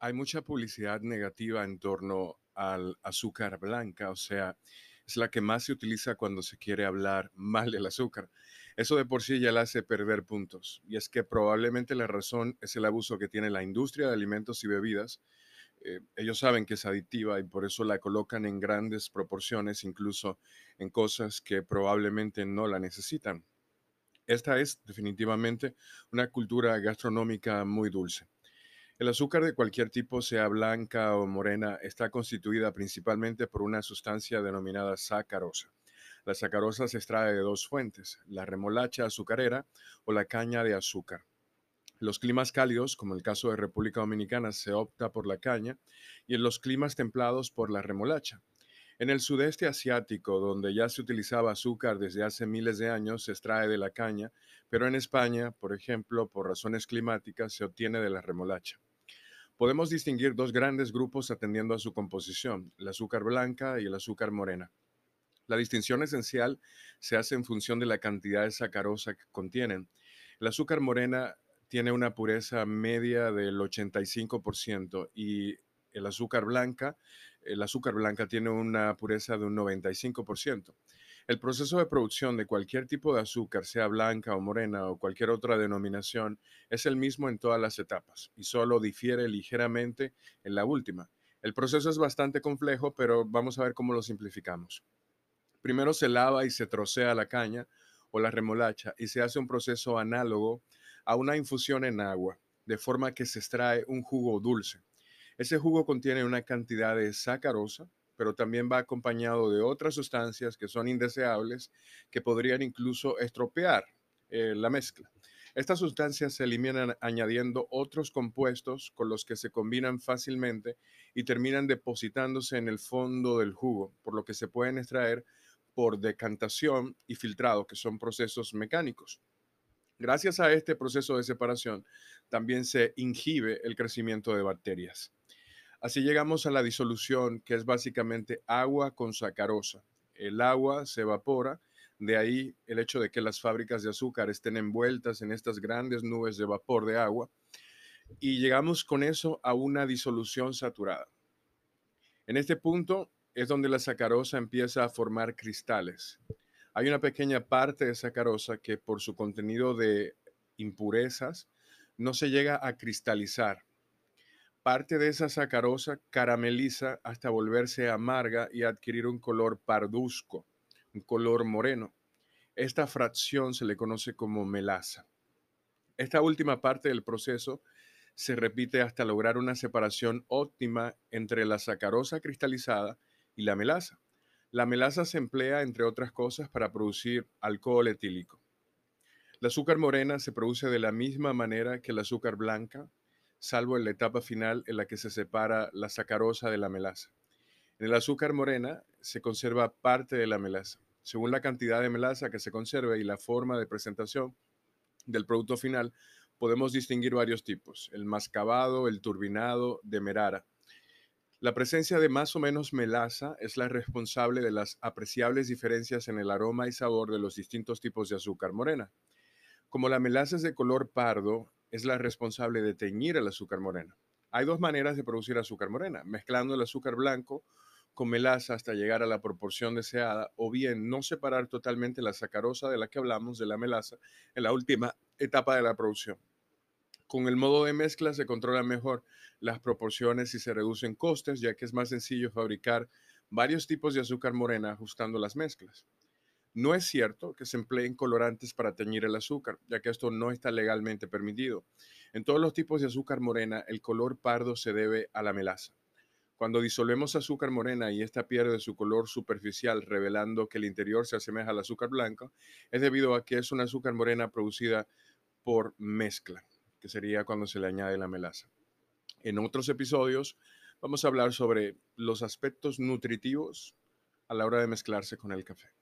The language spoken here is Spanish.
Hay mucha publicidad negativa en torno al azúcar blanca, o sea, es la que más se utiliza cuando se quiere hablar mal del azúcar. Eso de por sí ya la hace perder puntos. Y es que probablemente la razón es el abuso que tiene la industria de alimentos y bebidas. Eh, ellos saben que es aditiva y por eso la colocan en grandes proporciones, incluso en cosas que probablemente no la necesitan. Esta es definitivamente una cultura gastronómica muy dulce. El azúcar de cualquier tipo, sea blanca o morena, está constituida principalmente por una sustancia denominada sacarosa. La sacarosa se extrae de dos fuentes, la remolacha azucarera o la caña de azúcar. los climas cálidos, como el caso de República Dominicana, se opta por la caña y en los climas templados por la remolacha. En el sudeste asiático, donde ya se utilizaba azúcar desde hace miles de años, se extrae de la caña, pero en España, por ejemplo, por razones climáticas, se obtiene de la remolacha. Podemos distinguir dos grandes grupos atendiendo a su composición, el azúcar blanca y el azúcar morena. La distinción esencial se hace en función de la cantidad de sacarosa que contienen. El azúcar morena tiene una pureza media del 85% y el azúcar blanca, el azúcar blanca tiene una pureza de un 95%. El proceso de producción de cualquier tipo de azúcar, sea blanca o morena o cualquier otra denominación, es el mismo en todas las etapas y solo difiere ligeramente en la última. El proceso es bastante complejo, pero vamos a ver cómo lo simplificamos. Primero se lava y se trocea la caña o la remolacha y se hace un proceso análogo a una infusión en agua, de forma que se extrae un jugo dulce. Ese jugo contiene una cantidad de sacarosa, pero también va acompañado de otras sustancias que son indeseables que podrían incluso estropear eh, la mezcla. Estas sustancias se eliminan añadiendo otros compuestos con los que se combinan fácilmente y terminan depositándose en el fondo del jugo, por lo que se pueden extraer por decantación y filtrado, que son procesos mecánicos. Gracias a este proceso de separación, también se inhibe el crecimiento de bacterias. Así llegamos a la disolución, que es básicamente agua con sacarosa. El agua se evapora, de ahí el hecho de que las fábricas de azúcar estén envueltas en estas grandes nubes de vapor de agua, y llegamos con eso a una disolución saturada. En este punto es donde la sacarosa empieza a formar cristales. Hay una pequeña parte de sacarosa que por su contenido de impurezas no se llega a cristalizar, Parte de esa sacarosa carameliza hasta volverse amarga y adquirir un color parduzco, un color moreno. Esta fracción se le conoce como melaza. Esta última parte del proceso se repite hasta lograr una separación óptima entre la sacarosa cristalizada y la melaza. La melaza se emplea, entre otras cosas, para producir alcohol etílico. El azúcar morena se produce de la misma manera que el azúcar blanca, salvo en la etapa final en la que se separa la sacarosa de la melaza. En el azúcar morena se conserva parte de la melaza. Según la cantidad de melaza que se conserve y la forma de presentación del producto final, podemos distinguir varios tipos, el mascabado, el turbinado, demerara. La presencia de más o menos melaza es la responsable de las apreciables diferencias en el aroma y sabor de los distintos tipos de azúcar morena. Como la melaza es de color pardo, es la responsable de teñir el azúcar morena. Hay dos maneras de producir azúcar morena, mezclando el azúcar blanco con melaza hasta llegar a la proporción deseada, o bien no separar totalmente la sacarosa de la que hablamos, de la melaza, en la última etapa de la producción. Con el modo de mezcla se controlan mejor las proporciones y se reducen costes, ya que es más sencillo fabricar varios tipos de azúcar morena ajustando las mezclas. No es cierto que se empleen colorantes para teñir el azúcar, ya que esto no está legalmente permitido. En todos los tipos de azúcar morena, el color pardo se debe a la melaza. Cuando disolvemos azúcar morena y ésta pierde su color superficial, revelando que el interior se asemeja al azúcar blanco, es debido a que es una azúcar morena producida por mezcla, que sería cuando se le añade la melaza. En otros episodios vamos a hablar sobre los aspectos nutritivos a la hora de mezclarse con el café.